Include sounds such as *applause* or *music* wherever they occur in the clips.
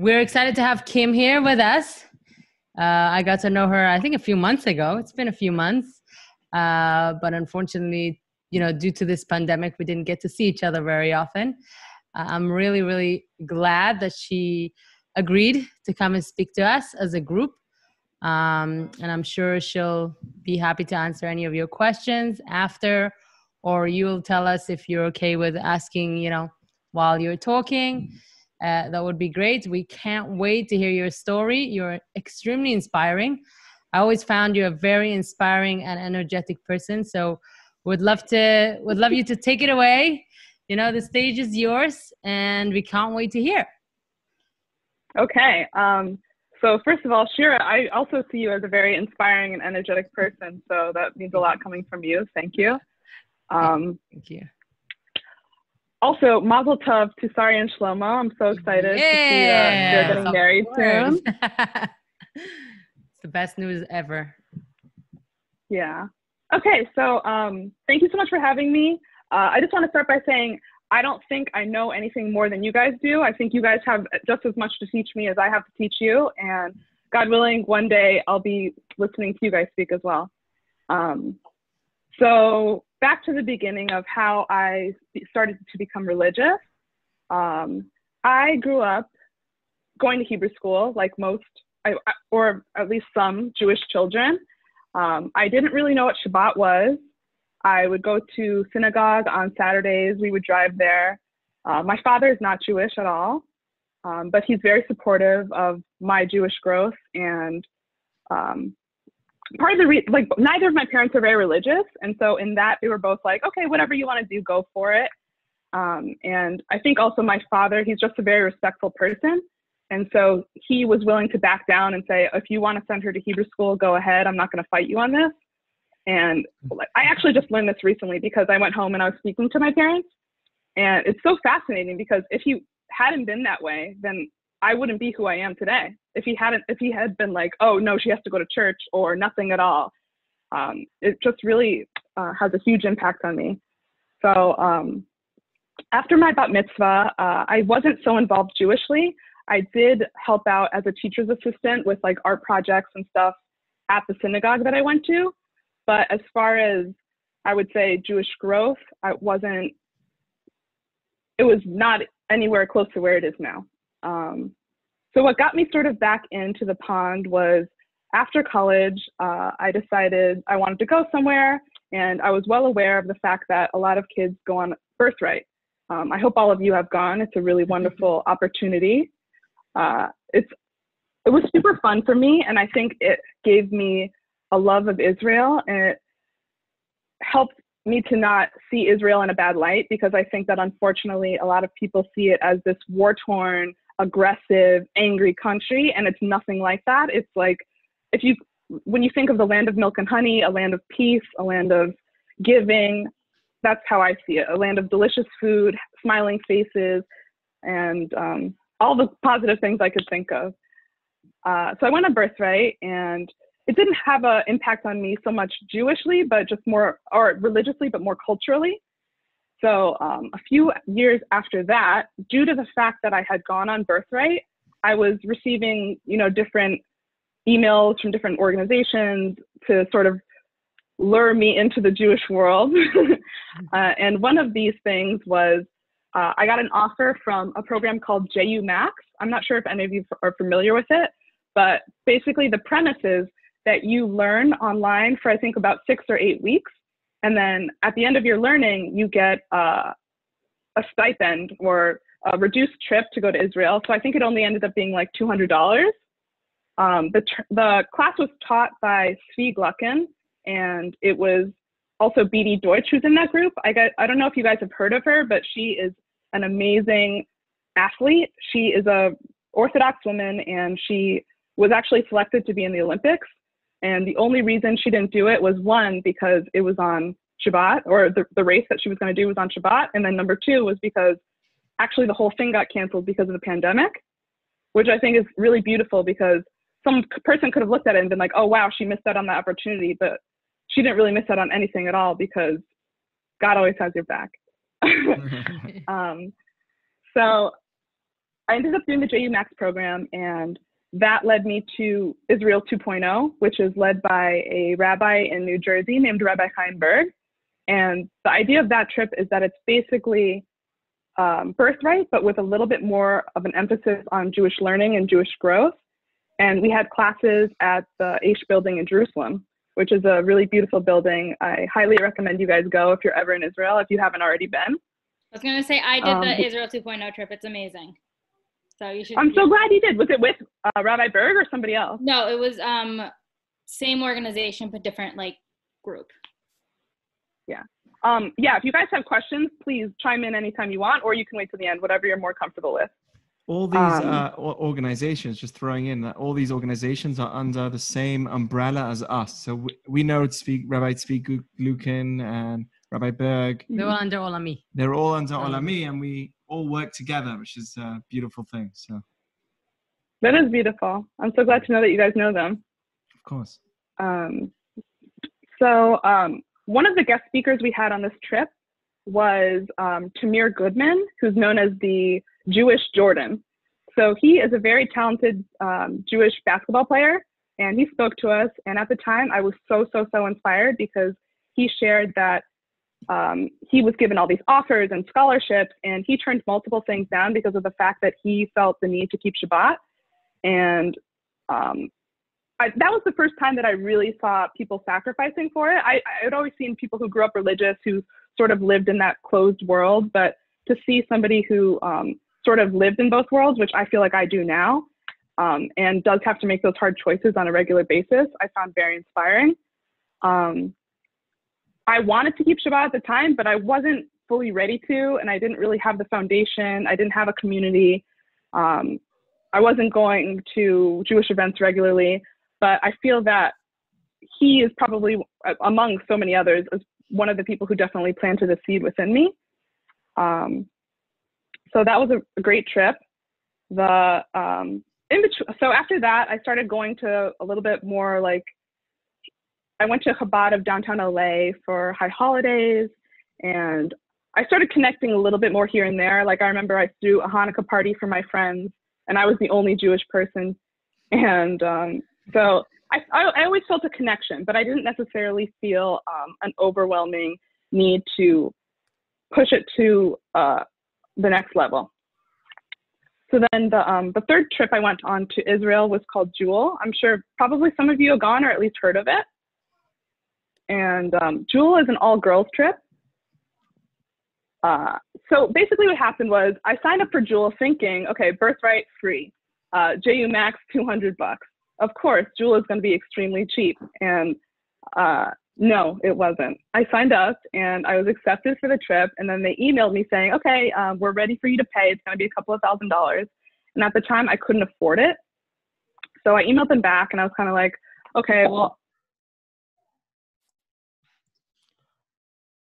we're excited to have Kim here with us. Uh, I got to know her, I think, a few months ago. It's been a few months, uh, but unfortunately, you know, due to this pandemic, we didn't get to see each other very often. Uh, I'm really, really glad that she agreed to come and speak to us as a group. Um, and I'm sure she'll be happy to answer any of your questions after, or you'll tell us if you're okay with asking, you know, while you're talking. Uh, that would be great. We can't wait to hear your story. You're extremely inspiring. I always found you a very inspiring and energetic person. So would love to would love you to take it away. You know, the stage is yours, and we can't wait to hear. Okay. Um, so first of all, Shira, I also see you as a very inspiring and energetic person. So that means a lot coming from you. Thank you. Um, Thank you. Also, Mazel Tov to Sari and Shlomo. I'm so excited yeah, to see that they're getting married soon. *laughs* it's the best news ever. Yeah. Okay, so um, thank you so much for having me. Uh, I just want to start by saying I don't think I know anything more than you guys do. I think you guys have just as much to teach me as I have to teach you. And God willing, one day I'll be listening to you guys speak as well. Um, so back to the beginning of how I started to become religious. Um, I grew up going to Hebrew school, like most, or at least some Jewish children. Um, I didn't really know what Shabbat was. I would go to synagogue on Saturdays. We would drive there. Uh, my father is not Jewish at all, um, but he's very supportive of my Jewish growth. And um, part of the re- like neither of my parents are very religious, and so in that they were both like, okay, whatever you want to do, go for it. Um, and I think also my father, he's just a very respectful person. And so he was willing to back down and say, if you want to send her to Hebrew school, go ahead. I'm not going to fight you on this. And I actually just learned this recently because I went home and I was speaking to my parents. And it's so fascinating because if he hadn't been that way, then I wouldn't be who I am today. If he hadn't, if he had been like, oh no, she has to go to church or nothing at all, um, it just really uh, has a huge impact on me. So um, after my bat mitzvah, uh, I wasn't so involved Jewishly. I did help out as a teacher's assistant with like art projects and stuff at the synagogue that I went to. But as far as I would say Jewish growth, I wasn't, it was not anywhere close to where it is now. Um, so what got me sort of back into the pond was after college, uh, I decided I wanted to go somewhere, and I was well aware of the fact that a lot of kids go on birthright. Um, I hope all of you have gone. It's a really wonderful *laughs* opportunity. Uh, it's it was super fun for me, and I think it gave me a love of Israel, and it helped me to not see Israel in a bad light because I think that unfortunately a lot of people see it as this war torn, aggressive, angry country, and it's nothing like that. It's like if you when you think of the land of milk and honey, a land of peace, a land of giving, that's how I see it. A land of delicious food, smiling faces, and um, all the positive things I could think of. Uh, so I went on birthright, and it didn't have an impact on me so much Jewishly, but just more, or religiously, but more culturally. So um, a few years after that, due to the fact that I had gone on birthright, I was receiving, you know, different emails from different organizations to sort of lure me into the Jewish world. *laughs* uh, and one of these things was uh, I got an offer from a program called JU Max. I'm not sure if any of you are familiar with it, but basically the premise is that you learn online for I think about six or eight weeks. And then at the end of your learning, you get uh, a stipend or a reduced trip to go to Israel. So I think it only ended up being like $200. Um, the, tr- the class was taught by Tzvi Gluckin, and it was also Beatie Deutsch who's in that group. I got, I don't know if you guys have heard of her, but she is an amazing athlete. She is a Orthodox woman, and she was actually selected to be in the Olympics. And the only reason she didn't do it was one, because it was on Shabbat, or the, the race that she was going to do was on Shabbat. And then number two was because actually the whole thing got canceled because of the pandemic, which I think is really beautiful because some person could have looked at it and been like, oh, wow, she missed out on that opportunity. But she didn't really miss out on anything at all because God always has your back. *laughs* *laughs* um, so I ended up doing the JU Max program, and that led me to Israel 2.0, which is led by a rabbi in New Jersey named Rabbi Chaim Berg. And the idea of that trip is that it's basically um, birthright, but with a little bit more of an emphasis on Jewish learning and Jewish growth. And we had classes at the Aish building in Jerusalem, which is a really beautiful building. I highly recommend you guys go if you're ever in Israel, if you haven't already been. I was going to say, I did um, the Israel 2.0 trip. It's amazing. So you should. I'm so glad you did. Was it with uh, Rabbi Berg or somebody else? No, it was um, same organization, but different like group. Yeah. Um, yeah, if you guys have questions, please chime in anytime you want, or you can wait till the end, whatever you're more comfortable with. All these um, uh, organizations, just throwing in that all these organizations are under the same umbrella as us. So we, we know Tzvi, Rabbi Tzvi Gluckin and Rabbi Berg. They're all under Olami. They're all under Olami, and we all work together, which is a beautiful thing. So that is beautiful. I'm so glad to know that you guys know them. Of course. Um, so um, one of the guest speakers we had on this trip was um, Tamir Goodman, who's known as the Jewish Jordan. So he is a very talented um, Jewish basketball player, and he spoke to us. And at the time, I was so, so, so inspired because he shared that um, he was given all these offers and scholarships, and he turned multiple things down because of the fact that he felt the need to keep Shabbat. And um, I, that was the first time that I really saw people sacrificing for it. I, I had always seen people who grew up religious who sort of lived in that closed world, but to see somebody who um, sort of lived in both worlds, which I feel like I do now, um, and does have to make those hard choices on a regular basis, I found very inspiring. Um, I wanted to keep Shabbat at the time, but I wasn't fully ready to, and I didn't really have the foundation. I didn't have a community. Um, I wasn't going to Jewish events regularly but I feel that he is probably among so many others is one of the people who definitely planted a seed within me. Um, so that was a, a great trip. The um, in between, so after that, I started going to a little bit more like I went to Chabad of downtown LA for high holidays, and I started connecting a little bit more here and there. Like I remember I threw a Hanukkah party for my friends, and I was the only Jewish person, and um, so I, I, always felt a connection, but I didn't necessarily feel um, an overwhelming need to push it to uh, the next level. So then the, um, the third trip I went on to Israel was called Jewel. I'm sure probably some of you have gone or at least heard of it. And um, Jewel is an all girls trip. Uh, so basically what happened was I signed up for Jewel thinking, okay, birthright free, uh, JU Max 200 bucks of course, Jewel is going to be extremely cheap. And uh, no, it wasn't. I signed up and I was accepted for the trip. And then they emailed me saying, okay, um, we're ready for you to pay. It's going to be a couple of thousand dollars. And at the time, I couldn't afford it. So I emailed them back and I was kind of like, okay, well.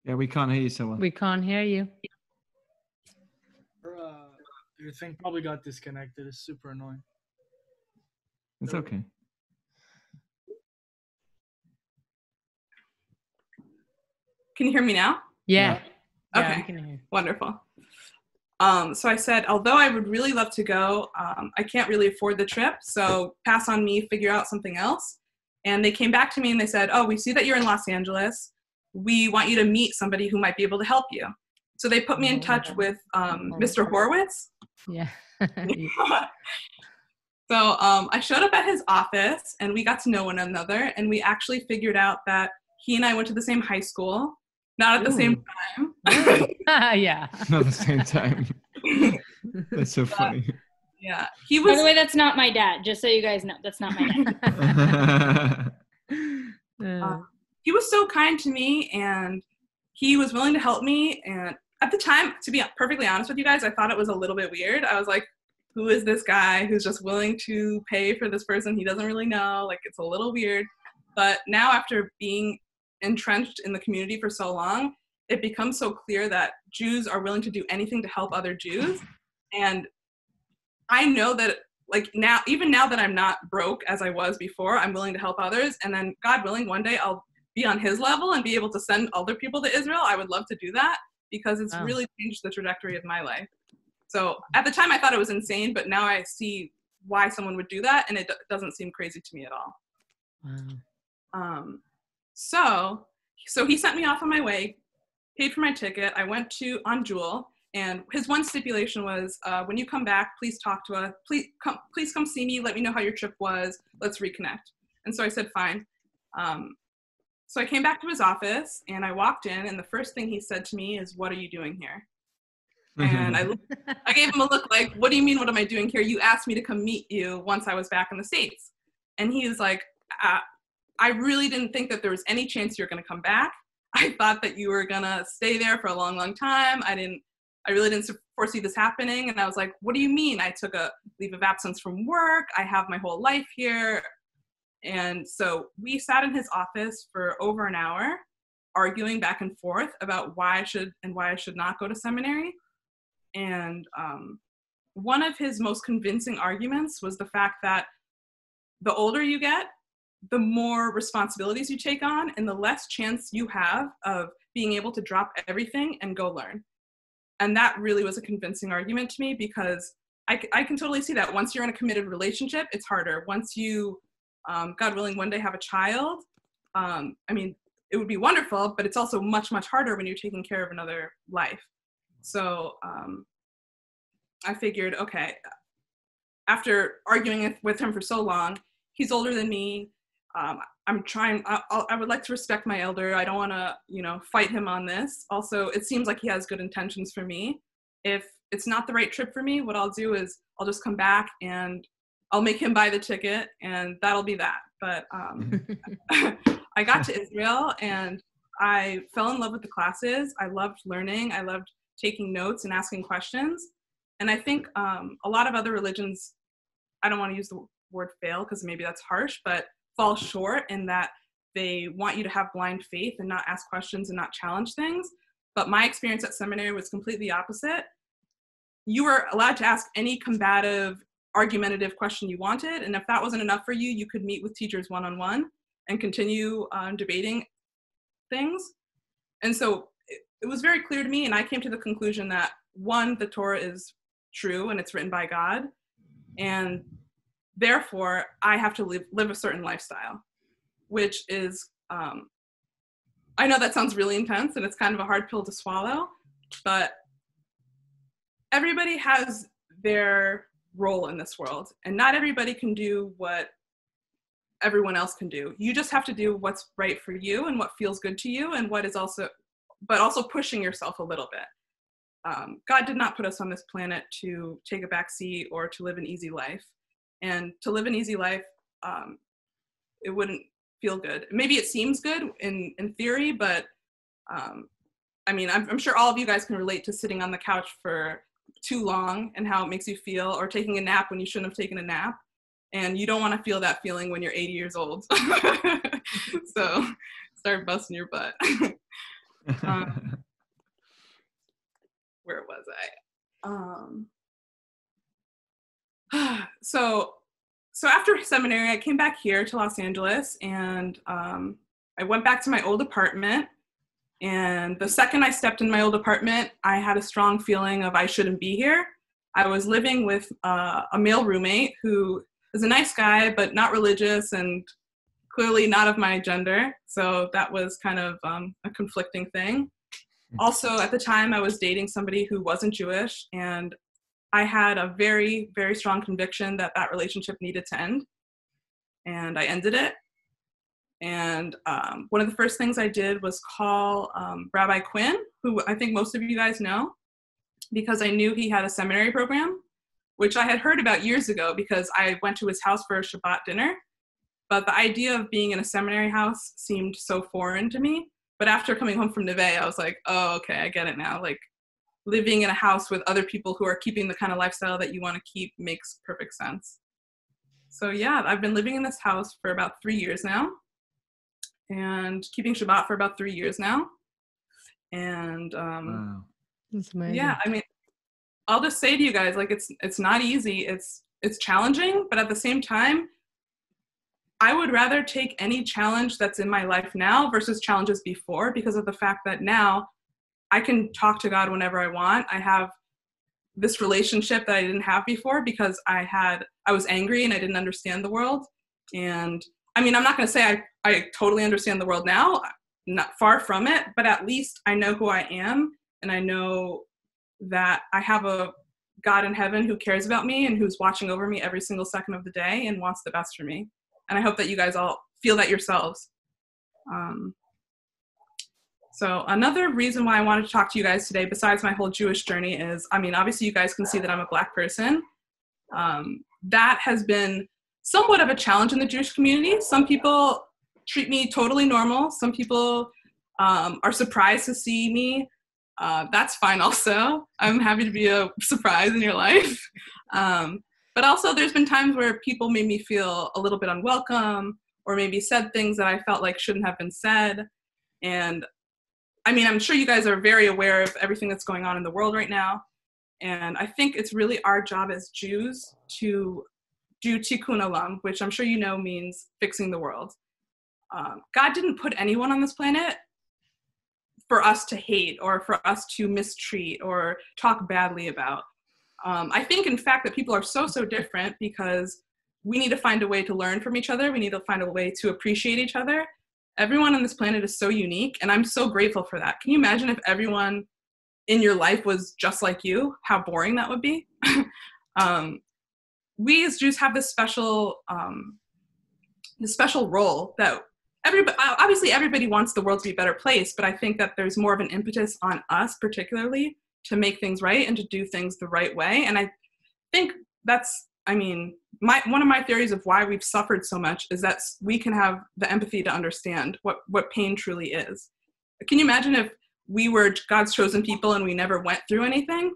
Yeah, we can't hear you so well. We can't hear you. Uh, your thing probably got disconnected. It's super annoying. It's okay. Can you hear me now? Yeah. yeah. Okay. Wonderful. Um, so I said, although I would really love to go, um, I can't really afford the trip. So pass on me, figure out something else. And they came back to me and they said, oh, we see that you're in Los Angeles. We want you to meet somebody who might be able to help you. So they put me in touch with um, Mr. Horowitz. Yeah. *laughs* *laughs* So um, I showed up at his office and we got to know one another and we actually figured out that he and I went to the same high school, not at the same time. *laughs* yeah. Not the same time. that's so funny. Yeah. He was By the way, that's not my dad, just so you guys know. That's not my dad. uh, he was so kind to me and he was willing to help me and at the time, to be perfectly honest with you guys, I thought it was a little bit weird. I was like, who is this guy who's just willing to pay for this person he doesn't really know? Like it's a little weird. But now, after being entrenched in the community for so long, it becomes so clear that Jews are willing to do anything to help other Jews. And I know that, like now, even now that I'm not broke as I was before, I'm willing to help others. And then, God willing, one day I'll be on his level and be able to send other people to Israel. I would love to do that because it's really changed the trajectory of my life. So at the time, I thought it was insane, but now I see why someone would do that, and it doesn't seem crazy to me at all. Wow. Um, so, so he sent me off on my way, paid for my ticket. I went to on Jewel, and his one stipulation was, uh, when you come back, please talk to us. Please come, please come see me. Let me know how your trip was. Let's reconnect. And so I said, fine. Um, so I came back to his office, and I walked in, and the first thing he said to me is, "What are you doing here?" and I, *laughs* I gave him a look like, "What do you mean? What am I doing here? You asked me to come meet you once I was back in the states." And he was like, uh, "I really didn't think that there was any chance you're going to come back. I thought that you were going to stay there for a long, long time. I didn't. I really didn't foresee this happening." And I was like, "What do you mean? I took a leave of absence from work. I have my whole life here." And so we sat in his office for over an hour arguing back and forth about why I should and why I should not go to seminary. And um, one of his most convincing arguments was the fact that the older you get, the more responsibilities you take on, and the less chance you have of being able to drop everything and go learn. And that really was a convincing argument to me because I, I can totally see that. Once you're in a committed relationship, it's harder. Once you, um, God willing, one day have a child, um, I mean, it would be wonderful, but it's also much, much harder when you're taking care of another life. So um, I figured, okay, after arguing with him for so long, he's older than me. Um, I'm trying, I, I, would like to respect my elder. I don't want to, you know, fight him on this. Also, it seems like he has good intentions for me. If it's not the right trip for me, what I'll do is I'll just come back and I'll make him buy the ticket and that'll be that. But um, *laughs* I got to Israel and I fell in love with the classes. I loved learning. I loved taking notes and asking questions. And I think um, a lot of other religions, I don't want to use the word fail because maybe that's harsh, but fall short in that they want you to have blind faith and not ask questions and not challenge things. But my experience at seminary was completely opposite. You were allowed to ask any combative, argumentative question you wanted. And if that wasn't enough for you, you could meet with teachers one on one and continue um, debating things. And so it, it was very clear to me, and I came to the conclusion that one, the Torah is true and it's written by God, and therefore I have to live, live a certain lifestyle, which is, um, I know that sounds really intense and it's kind of a hard pill to swallow, but everybody has their role in this world, and not everybody can do what everyone else can do. You just have to do what's right for you and what feels good to you, and what is also, but also pushing yourself a little bit um, God did not put us on this planet to take a back seat or to live an easy life. And to live an easy life, um, it wouldn't feel good. Maybe it seems good in, in theory, but um, I mean, I'm, I'm sure all of you guys can relate to sitting on the couch for too long and how it makes you feel, or taking a nap when you shouldn't have taken a nap. And you don't want to feel that feeling when you're 80 years old. *laughs* so start busting your butt. *laughs* um, where was I? Um, *sighs* so so after seminary, I came back here to Los Angeles and um, I went back to my old apartment. And the second I stepped in my old apartment, I had a strong feeling of I shouldn't be here. I was living with uh, a male roommate who is a nice guy, but not religious and clearly not of my gender. So that was kind of um, a conflicting thing also at the time i was dating somebody who wasn't jewish and i had a very very strong conviction that that relationship needed to end and i ended it and um, one of the first things i did was call um, rabbi quinn who i think most of you guys know because i knew he had a seminary program which i had heard about years ago because i went to his house for a shabbat dinner but the idea of being in a seminary house seemed so foreign to me but after coming home from Neve, I was like, oh, okay, I get it now. Like living in a house with other people who are keeping the kind of lifestyle that you want to keep makes perfect sense. So yeah, I've been living in this house for about three years now and keeping Shabbat for about three years now. And um, wow. That's amazing. yeah, I mean, I'll just say to you guys, like it's it's not easy. It's it's challenging, but at the same time, I would rather take any challenge that's in my life now versus challenges before because of the fact that now I can talk to God whenever I want. I have this relationship that I didn't have before because I had I was angry and I didn't understand the world. And I mean, I'm not going to say I I totally understand the world now, not far from it, but at least I know who I am and I know that I have a God in heaven who cares about me and who's watching over me every single second of the day and wants the best for me. And I hope that you guys all feel that yourselves. Um, so another reason why I wanted to talk to you guys today, besides my whole Jewish journey, is I mean, obviously you guys can see that I'm a black person. Um, that has been somewhat of a challenge in the Jewish community. Some people treat me totally normal. Some people um, are surprised to see me. Uh, that's fine also. I'm happy to be a surprise in your life. *laughs* Um, but also, there's been times where people made me feel a little bit unwelcome or maybe said things that I felt like shouldn't have been said. And I mean, I'm sure you guys are very aware of everything that's going on in the world right now. And I think it's really our job as Jews to do tikkun olam, which I'm sure you know means fixing the world. Um, God didn't put anyone on this planet for us to hate or for us to mistreat or talk badly about. Um, I think, in fact, that people are so, so different because we need to find a way to learn from each other. We need to find a way to appreciate each other. Everyone on this planet is so unique, and I'm so grateful for that. Can you imagine if everyone in your life was just like you? How boring that would be. *laughs* um, we as Jews have this special, um, this special role that everybody obviously everybody wants the world to be a better place but i think that there's more of an impetus on us particularly to make things right and to do things the right way and i think that's i mean my one of my theories of why we've suffered so much is that we can have the empathy to understand what what pain truly is. Can you imagine if we were god's chosen people and we never went through anything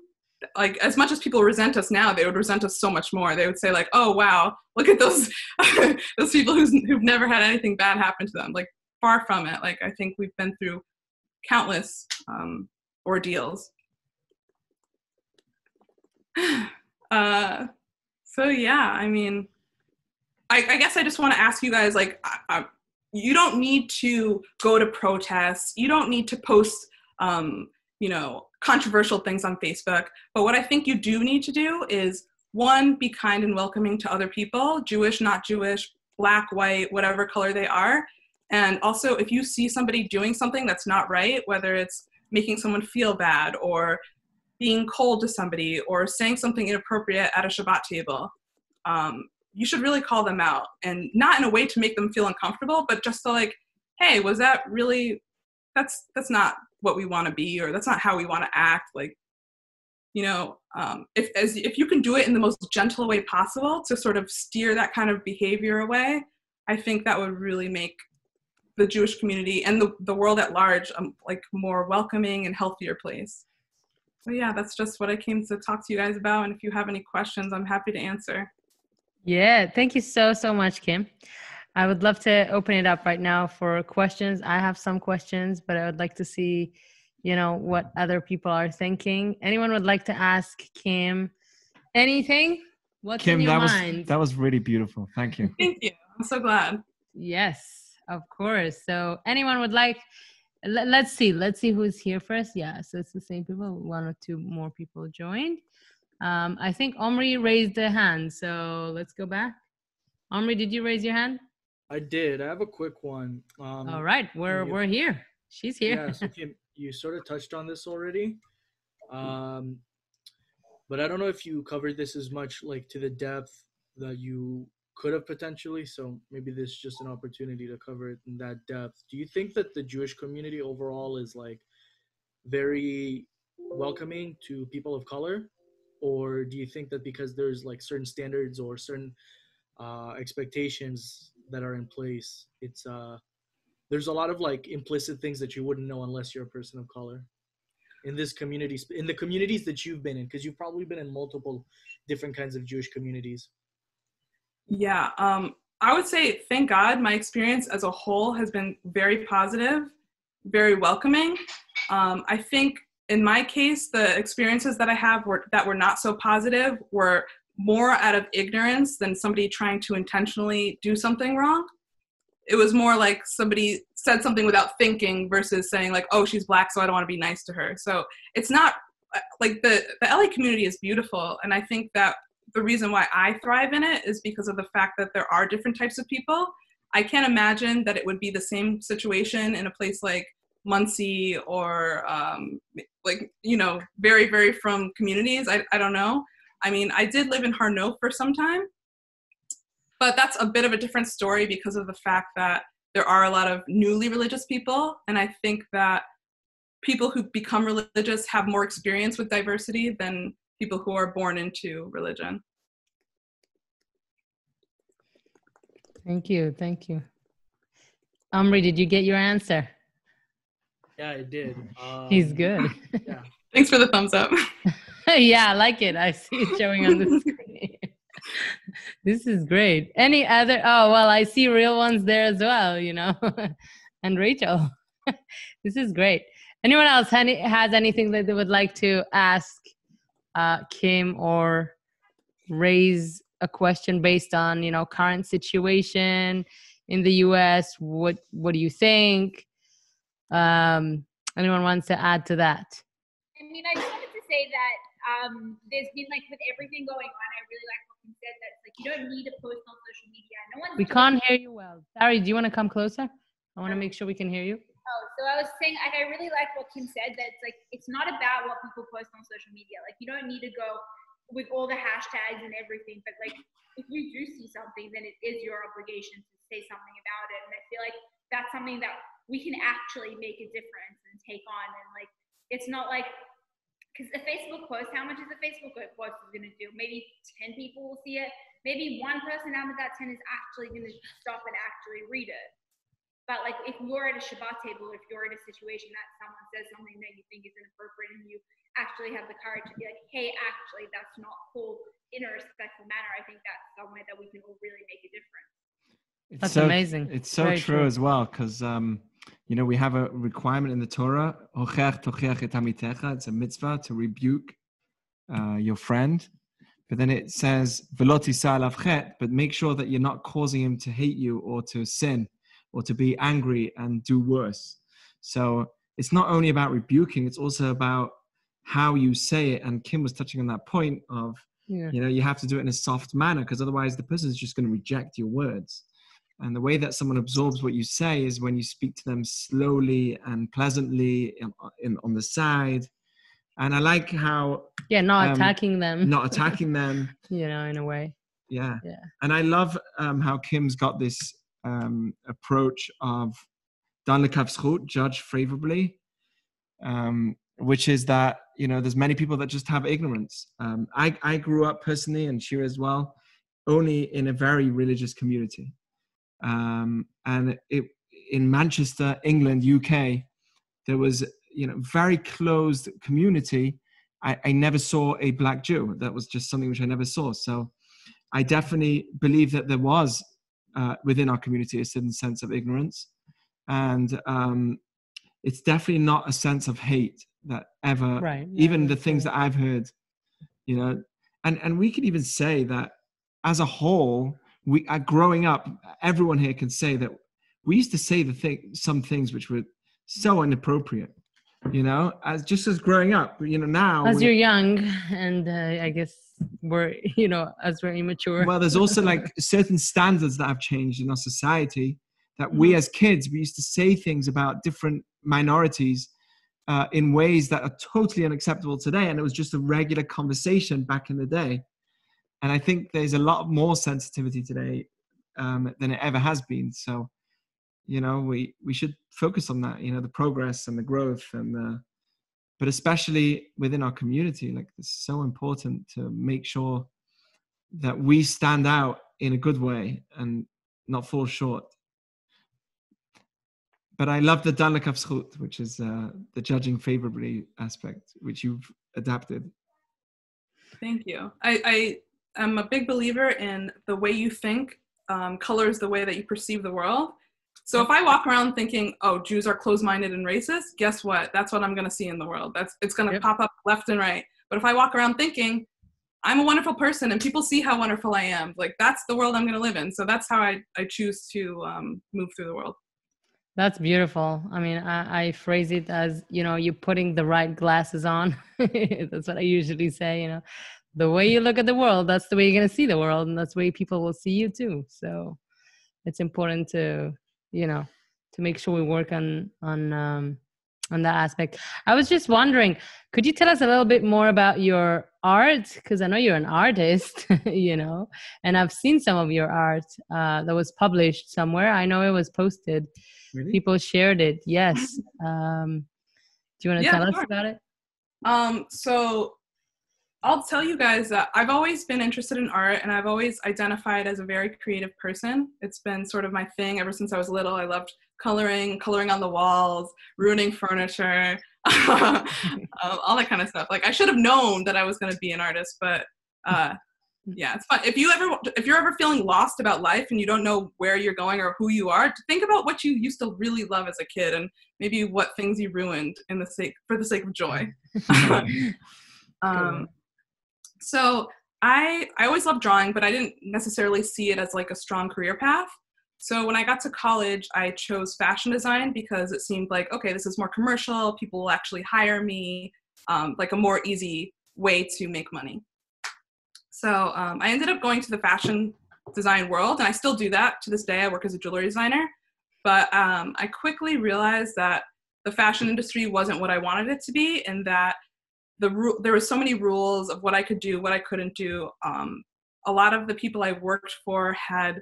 like as much as people resent us now they would resent us so much more. They would say like oh wow look at those *laughs* those people who's, who've never had anything bad happen to them. Like far from it. Like i think we've been through countless um, ordeals. *sighs* Uh, so yeah i mean i, I guess i just want to ask you guys like I, I, you don't need to go to protests. You don't need to post um, you know controversial things on Facebook. But what I think you do need to do is one, be kind and welcoming to other people, Jewish, not Jewish, black, white, whatever color they are. And also, if you see somebody doing something that's not right, whether it's making someone feel bad or being cold to somebody or saying something inappropriate at a Shabbat table, um, you should really call them out and not in a way to make them feel uncomfortable, but just to like, hey, was that really, that's, that's not what we want to be or that's not how we want to act like you know um, if as if you can do it in the most gentle way possible to sort of steer that kind of behavior away i think that would really make the jewish community and the, the world at large um, like more welcoming and healthier place. So yeah that's just what i came to talk to you guys about and if you have any questions i'm happy to answer. Yeah thank you so so much kim I would love to open it up right now for questions. I have some questions, but I would like to see, you know, what other people are thinking. Anyone would like to ask Kim anything? What's Kim, in your that mind? was that was really beautiful. Thank you. thank you i'm so glad Yes, of course. So anyone would like let, let's see. Let's see who's here first. Yeah, so it's the same people. One or two more people joined. Um, I think Omri raised a hand. So let's go back. Omri, did you raise your hand? I did. I have a quick one. Um, All right, we're you- we're here. She's here. Yeah, so Kim, you sort of touched on this already, um, but I don't know if you covered this as much, like to the depth that you could have potentially. So maybe this is just an opportunity to cover it in that depth. Do you think that the Jewish community overall is like very welcoming to people of color, or do you think that because there's like certain standards or certain uh, expectations that are in place, it's uh, there's a lot of like implicit things that you wouldn't know unless you're a person of color in this community in the communities that you've been in because you've probably been in multiple different kinds of jewish communities Yeah, um, I would say, thank God, my experience as a whole has been very positive, very welcoming. Um, I think in my case, the experiences that I have were, that were not so positive were more out of ignorance than somebody trying to intentionally do something wrong. It was more like somebody said something without thinking versus saying like, "Oh, she's black, so I don't want to be nice to her." So it's not like the the LA community is beautiful, and I think that the reason why I thrive in it is because of the fact that there are different types of people. I can't imagine that it would be the same situation in a place like Monsey or um, like you know very very frum communities. I I don't know. I mean, I did live in Har Nof for some time, but that's a bit of a different story because of the fact that there are a lot of newly religious people, and I think that people who become religious have more experience with diversity than people who are born into religion. Thank you. Thank you. Omri, did you get your answer? Yeah, I did. Um, He's good. yeah. Thanks for the thumbs up. *laughs* *laughs* yeah, I like it. I see it showing on the *laughs* screen. this is great. Any other? Oh, well, I see real ones there as well, you know, *laughs* and Rachel. this is great. Anyone else has anything that they would like to ask uh, Kim or raise a question based on, you know, current situation in the U.S.? What What do you think? Um, anyone wants to add to that? I mean, I just wanted to say that um, there's been like with everything going on, I really like what you said that like you don't need to post on social media. No one. We can't hear you well. Sorry, do you want to come closer? I want to make sure we can hear you. Oh, so I was saying, like, I really like what Kim said. That it's like it's not about what people post on social media. Like, you don't need to go with all the hashtags and everything. But like, if you do see something, then it is your obligation to say something about it. And I feel like that's something that we can actually make a difference and take on. And like, it's not like because a Facebook post, how much is a Facebook post is going to do? Maybe 10 people will see it. Maybe one person out of that 10 is actually going to stop and actually read it. But like if you're at a Shabbat table, if you're in a situation that someone says something that you think is inappropriate and you actually have the courage to be like, hey, actually that's not cool in a respectful manner, I think that's somewhere that we can all really make a difference. It's that's so, amazing. It's so true, true, as well, because um, you know we have a requirement in the Torah. It's a mitzvah to rebuke uh, your friend, but then it says but make sure that you're not causing him to hate you or to sin or to be angry and do worse. So it's not only about rebuking, it's also about how you say it. And Kim was touching on that point of, yeah. you know, you have to do it in a soft manner because otherwise the person is just going to reject your words. And the way that someone absorbs what you say is when you speak to them slowly and pleasantly in, in, on the side. And I like how. Yeah, not um, attacking them. Not *laughs* attacking them. you know, in a way. Yeah. Yeah. And I love um, how Kim's got this um, approach of dan lekaf judge favorably, um, which is that you know there's many people that just have ignorance. Um, I I grew up personally and Shira as well, only in a very religious community, um, and it in Manchester, England, UK, there was you know very closed community. I, I never saw a black Jew. That was just something which I never saw. So I definitely believe that there was uh, within our community a certain sense of ignorance and um, it's definitely not a sense of hate that ever right. even the things that i've heard you know and and we could even say that as a whole we are uh, growing up everyone here can say that we used to say the thing some things which were so inappropriate you know as just as growing up you know now as you're young and uh, i guess we're *laughs* you know as we're immature well there's also like certain standards that have changed in our society that we mm-hmm. as kids we used to say things about different minorities uh, in ways that are totally unacceptable today and it was just a regular conversation back in the day and i think there's a lot more sensitivity today um, than it ever has been. So you know we we should focus on that you know the progress and the growth and the but especially within our community like it's so important to make sure that we stand out in a good way and not fall short. But i love the dan lekaf which is uh, the judging favorably aspect which you've adapted. Thank you. I i am a big believer in the way you think um, colors the way that you perceive the world so if I walk around thinking, "Oh, Jews are closed-minded and racist," guess what? That's what I'm going to see in the world. That's it's going to yep. pop up left and right. But if I walk around thinking, "I'm a wonderful person," and people see how wonderful I am, like that's the world I'm going to live in. So that's how I I choose to um, move through the world. That's beautiful. I mean, I, I, phrase it as, you know, you're putting the right glasses on. *laughs* that's what I usually say, you know, the way you look at the world, that's the way you're going to see the world. And that's the way people will see you too. So it's important to, you know, to make sure we work on, on, um, on that aspect. I was just wondering, could you tell us a little bit more about your art? Because I know you're an artist, *laughs* you know, and I've seen some of your art uh, that was published somewhere. I know it was posted. Really? People shared it. Yes. Um, do you want to yeah, tell sure. us about it? Um, so I'll tell you guys that I've always been interested in art and I've always identified as a very creative person. It's been sort of my thing ever since I was little. I loved coloring, coloring on the walls, ruining furniture, *laughs* um, all that kind of stuff. Like I should have known that I was going to be an artist, but uh, *laughs* yeah, it's fun. If you ever, if you're ever feeling lost about life and you don't know where you're going or who you are, think about what you used to really love as a kid and maybe what things you ruined in the sake for the sake of joy. *laughs* um, so I I always loved drawing, but I didn't necessarily see it as like a strong career path. So when I got to college, I chose fashion design because it seemed like, okay, this is more commercial. People will actually hire me, um, like a more easy way to make money. So um, I ended up going to the fashion design world, and I still do that to this day. I work as a jewelry designer. But um, I quickly realized that the fashion industry wasn't what I wanted it to be, and that the ru- there were so many rules of what I could do, what I couldn't do. Um, a lot of the people I worked for had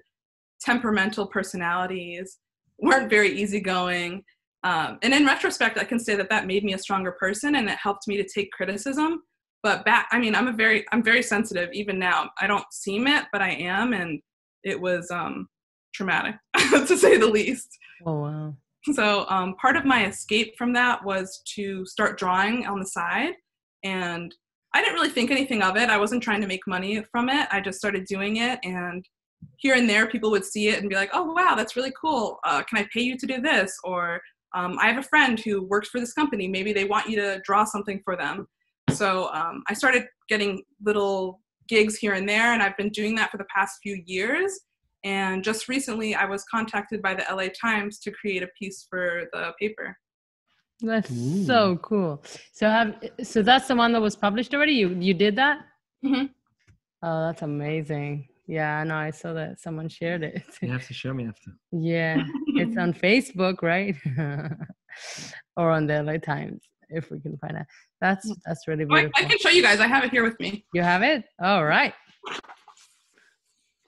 temperamental personalities, weren't very easygoing. Um, and in retrospect, I can say that that made me a stronger person and it helped me to take criticism. But back, I mean, I'm a very, I'm very sensitive even now. I don't seem it, but I am, and it was um, traumatic *laughs* to say the least. Oh wow! So um, part of my escape from that was to start drawing on the side, and I didn't really think anything of it. I wasn't trying to make money from it. I just started doing it, and here and there people would see it and be like oh wow that's really cool. Uh, can i pay you to do this? Or um, i have a friend who works for this company. Maybe they want you to draw something for them. So um, i started getting little gigs here and there and i've been doing that for the past few years. And just recently i was contacted by the la times to create a piece for the paper that's Ooh. so cool so have so that's the one that was published already you you did that mm-hmm. oh that's amazing yeah, I know. I saw that someone shared it. You have to show me after. yeah, it's on *laughs* Facebook, right? *laughs* or on the LA Times, if we can find it. That's mm. that's really beautiful. I, I, can show you guys. I have it here with me. You have it? All right.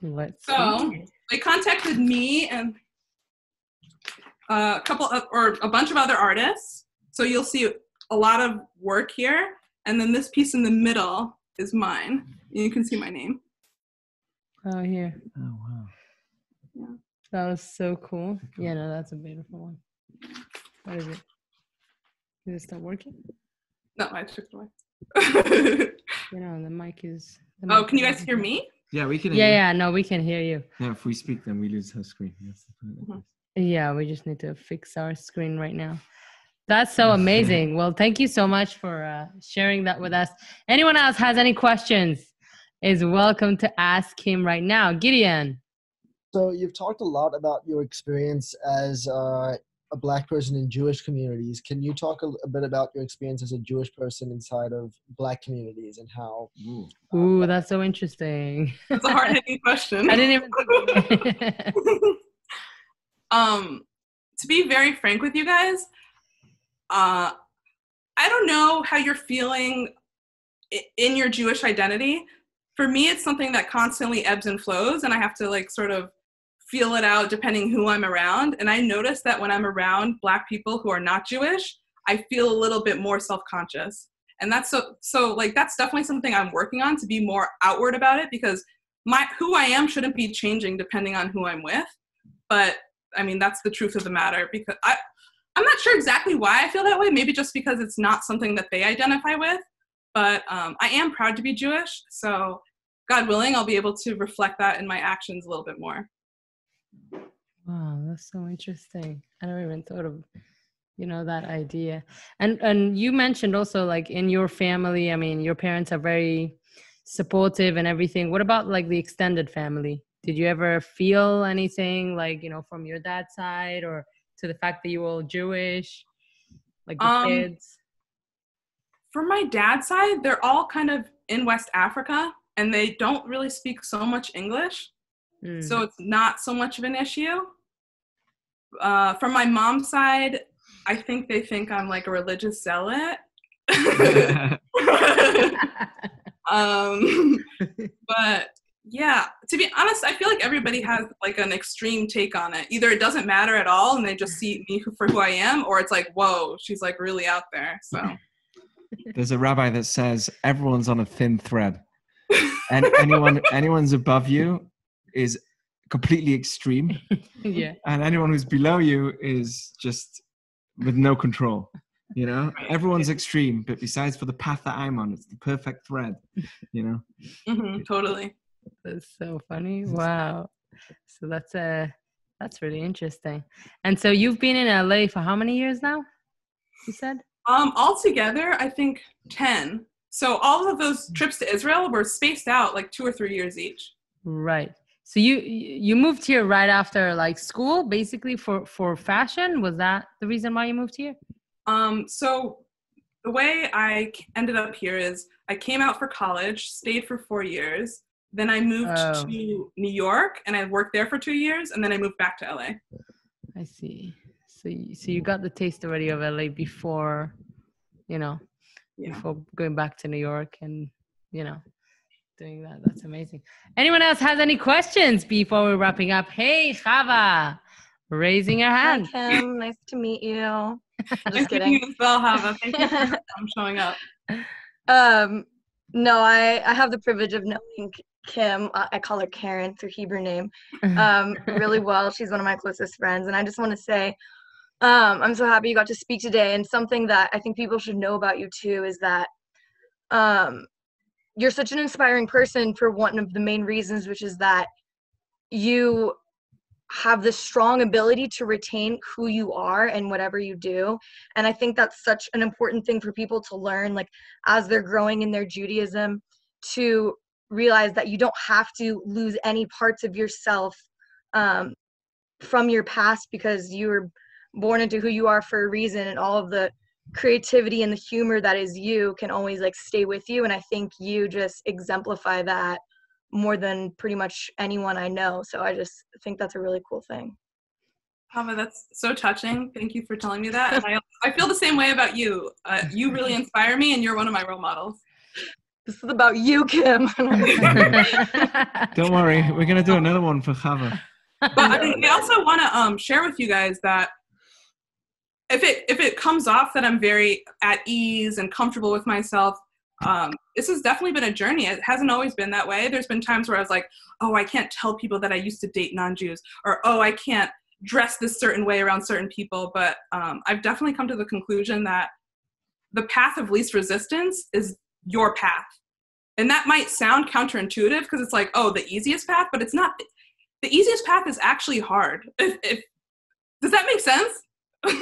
Let's. So see. they contacted me and a couple of, or a bunch of other artists. So you'll see a lot of work here, and then this piece in the middle is mine. You can see my name. Oh, here. Oh, wow. Yeah. That was so cool. Yeah, no, that's a beautiful one. What is it? Is it still working? No, I took it away. *laughs* you know, the mic is. The oh, can you guys hear me? Yeah, we can. yeah, yeah, no, we can hear you. Yeah, if we speak, then we lose our screen. Mm-hmm. Yeah, we just need to fix our screen right now. That's so *laughs* amazing. well, thank you so much for uh, sharing that with us. Anyone else has any questions? is welcome to ask him right now. Gideon. So you've talked a lot about your experience as uh, a black person in Jewish communities. Can you talk a, a, bit about your experience as a Jewish person inside of black communities and how? Ooh, uh, Ooh that's so interesting. That's a hard hitting *laughs* question. I didn't even. *laughs* um, to be very frank with you guys, uh, I don't know how you're feeling in your Jewish identity. For me it's something that constantly ebbs and flows and i have to like sort of feel it out depending who i'm around. And i notice that when i'm around black people who are not jewish i feel a little bit more self-conscious. And that's so so like that's definitely something i'm working on to be more outward about it because my who i am shouldn't be changing depending on who i'm with. But i mean that's the truth of the matter because i i'm not sure exactly why i feel that way maybe just because it's not something that they identify with but um, I am proud to be Jewish. So, God willing, I'll be able to reflect that in my actions a little bit more. Wow, that's so interesting. I never even thought of, you know, that idea. And and you mentioned also like in your family. I mean, your parents are very supportive and everything. What about like the extended family? Did you ever feel anything like you know from your dad's side or to the fact that you were all Jewish, like the Um, kids? For my dad's side, they're all kind of in West Africa and they don't really speak so much English. Mm. So it's not so much of an issue. Uh, from my mom's side, I think they think I'm like a religious zealot. *laughs* *laughs* um, *laughs* but yeah, to be honest, I feel like everybody has like an extreme take on it. Either it doesn't matter at all and they just see me *laughs* for who I am, or it's like, whoa, she's like really out there. So *laughs* There's a rabbi that says everyone's on a thin thread, *laughs* and anyone anyone's above you is completely extreme, yeah. and anyone who's below you is just with no control. You know, everyone's extreme, but besides for the path that I'm on, it's the perfect thread. You know. mhm, totally. That's so funny. Wow. So that's uh that's really interesting. And so you've been in LA for how many years now? You said? Um, altogether, I think 10. So all of those trips to Israel were spaced out like two or three years each. Right. So you you moved here right after like school basically for for fashion? Was that the reason why you moved here? Um, so the way I ended up here is I came out for college, stayed for four years, then I moved Oh. to New York and I worked there for two years, and then I moved back to LA. I see. So you, so you got the taste already of LA before, you know, Yeah. before going back to New York and you know doing that. That's amazing. Anyone else has any questions before we're wrapping up? Hey, Chava, raising your hand. Hi. Kim. *laughs* Nice to meet you. *laughs* I'm Nice just meeting you kidding. as well, Hava. Thank you for *laughs* showing up. Um, no, I, I have the privilege of knowing Kim. I call her Karen, it's her Hebrew name. *laughs* Um, really well. She's one of my closest friends, and I just want to say, um, I'm so happy you got to speak today. And something that I think people should know about you too is that, um, you're such an inspiring person for one of the main reasons, which is that you have this strong ability to retain who you are and whatever you do and i think that's such an important thing for people to learn like as they're growing in their judaism to realize that you don't have to lose any parts of yourself um, from your past because you were born into who you are for a reason and all of the creativity and the humor that is you can always like stay with you and i think you just exemplify that more than pretty much anyone i know so i just think that's a really cool thing Hava, that's so touching. Thank you for telling me that. *laughs* And I, I feel the same way about you. Uh, you really *laughs* inspire me, and you're one of my role models. This is about you kim *laughs* *laughs* Don't worry, we're gonna do another one for Chava. but I, I also want to um, share with you guys that if it if it comes off that I'm very at ease and comfortable with myself, um, this has definitely been a journey. It hasn't always been that way. There's been times where I was like, oh, I can't tell people that I used to date non-Jews, or oh, I can't dress this certain way around certain people. But um, I've definitely come to the conclusion that the path of least resistance is your path. And that might sound counterintuitive because it's like, oh, the easiest path, but it's not the easiest path is actually hard. If, if does that make sense? *laughs*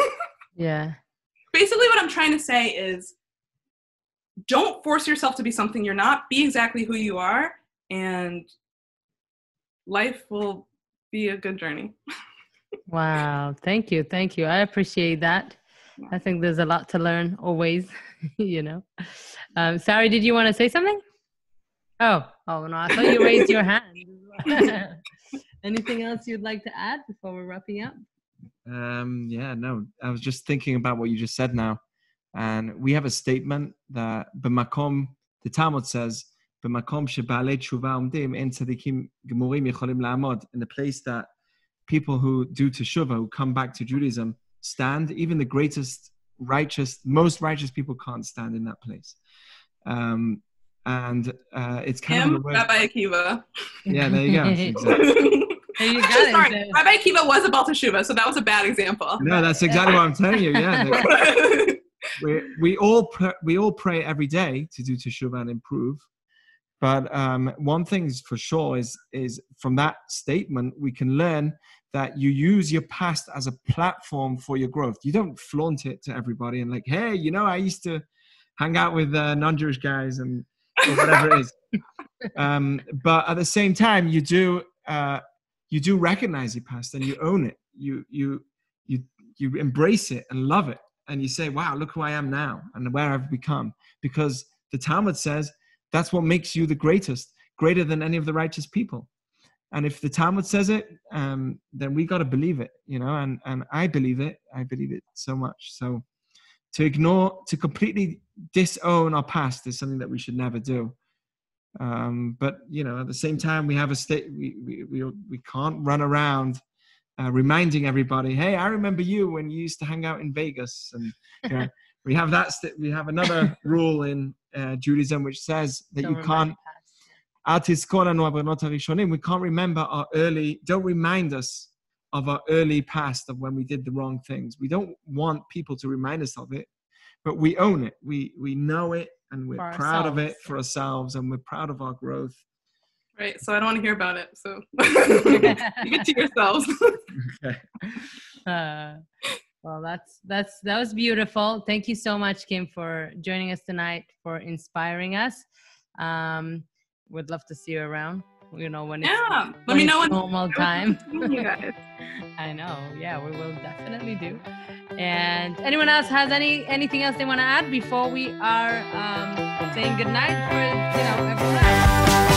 yeah. Basically, what I'm trying to say is, don't force yourself to be something you're not. Be exactly who you are, and life will be a good journey. *laughs* Wow. Thank you. Thank you. I appreciate that. I think there's a lot to learn always, *laughs* you know. Um, Sari, did you want to say something? Oh, oh no, I thought you raised your hand. *laughs* Anything else you'd like to add before we're wrapping up? Um, yeah, no, I was just thinking about what you just said now. And we have a statement that b'makom, the Talmud says, b'makom sheba'alei tshuva umdim en tzadikim gemurim yicholim la'amod, in the place that people who do teshuva, who come back to Judaism, stand, even the greatest righteous, most righteous people can't stand in that place. Um, and uh, it's kind Him, in a Rabbi Akiva. yeah, there you go. *laughs* Exactly. There you Actually, got it. sorry, Rabbi Akiva was a Baal Teshuva, so that was a bad example. No, that's exactly what I'm telling you. Yeah, *laughs* we we all pr- we all pray every day to do teshuva and improve. But um, one thing is for sure is is from that statement we can learn that you use your past as a platform for your growth. You don't flaunt it to everybody and like, hey, you know, I used to hang out with uh, non-Jewish guys and whatever it is. *laughs* Um, but at the same time, you do uh, you do recognize your past and you own it. You you you you embrace it and love it and you say wow look who i am now and where i've become because the talmud says that's what makes you the greatest greater than any of the righteous people and if the talmud says it um, then we got to believe it you know and and i believe it i believe it so much. So to ignore to completely disown our past is something that we should never do. Um, but you know at the same time we have a state we we, we, we can't run around uh, reminding everybody hey i remember you when you used to hang out in vegas. And you know, *laughs* we have that st- we have another rule in uh, judaism which says that Don't you can't we can't remember our early don't remind us of our early past of when we did the wrong things we don't want people to remind us of it but we own it we we know it and we're proud of it for ourselves and we're proud of our growth Right. So I don't want to hear about it. So *laughs* you get to yourselves. okay. *laughs* Uh, well, that's that's that was beautiful. Thank you so much, Kim, for joining us tonight, for inspiring us. Um, would love to see you around. You know when it's yeah. Let when me it's know when normal time. you guys. *laughs* I know. Yeah, we will definitely do. And anyone else has any anything else they want to add before we are um, saying goodnight for you know everyone else?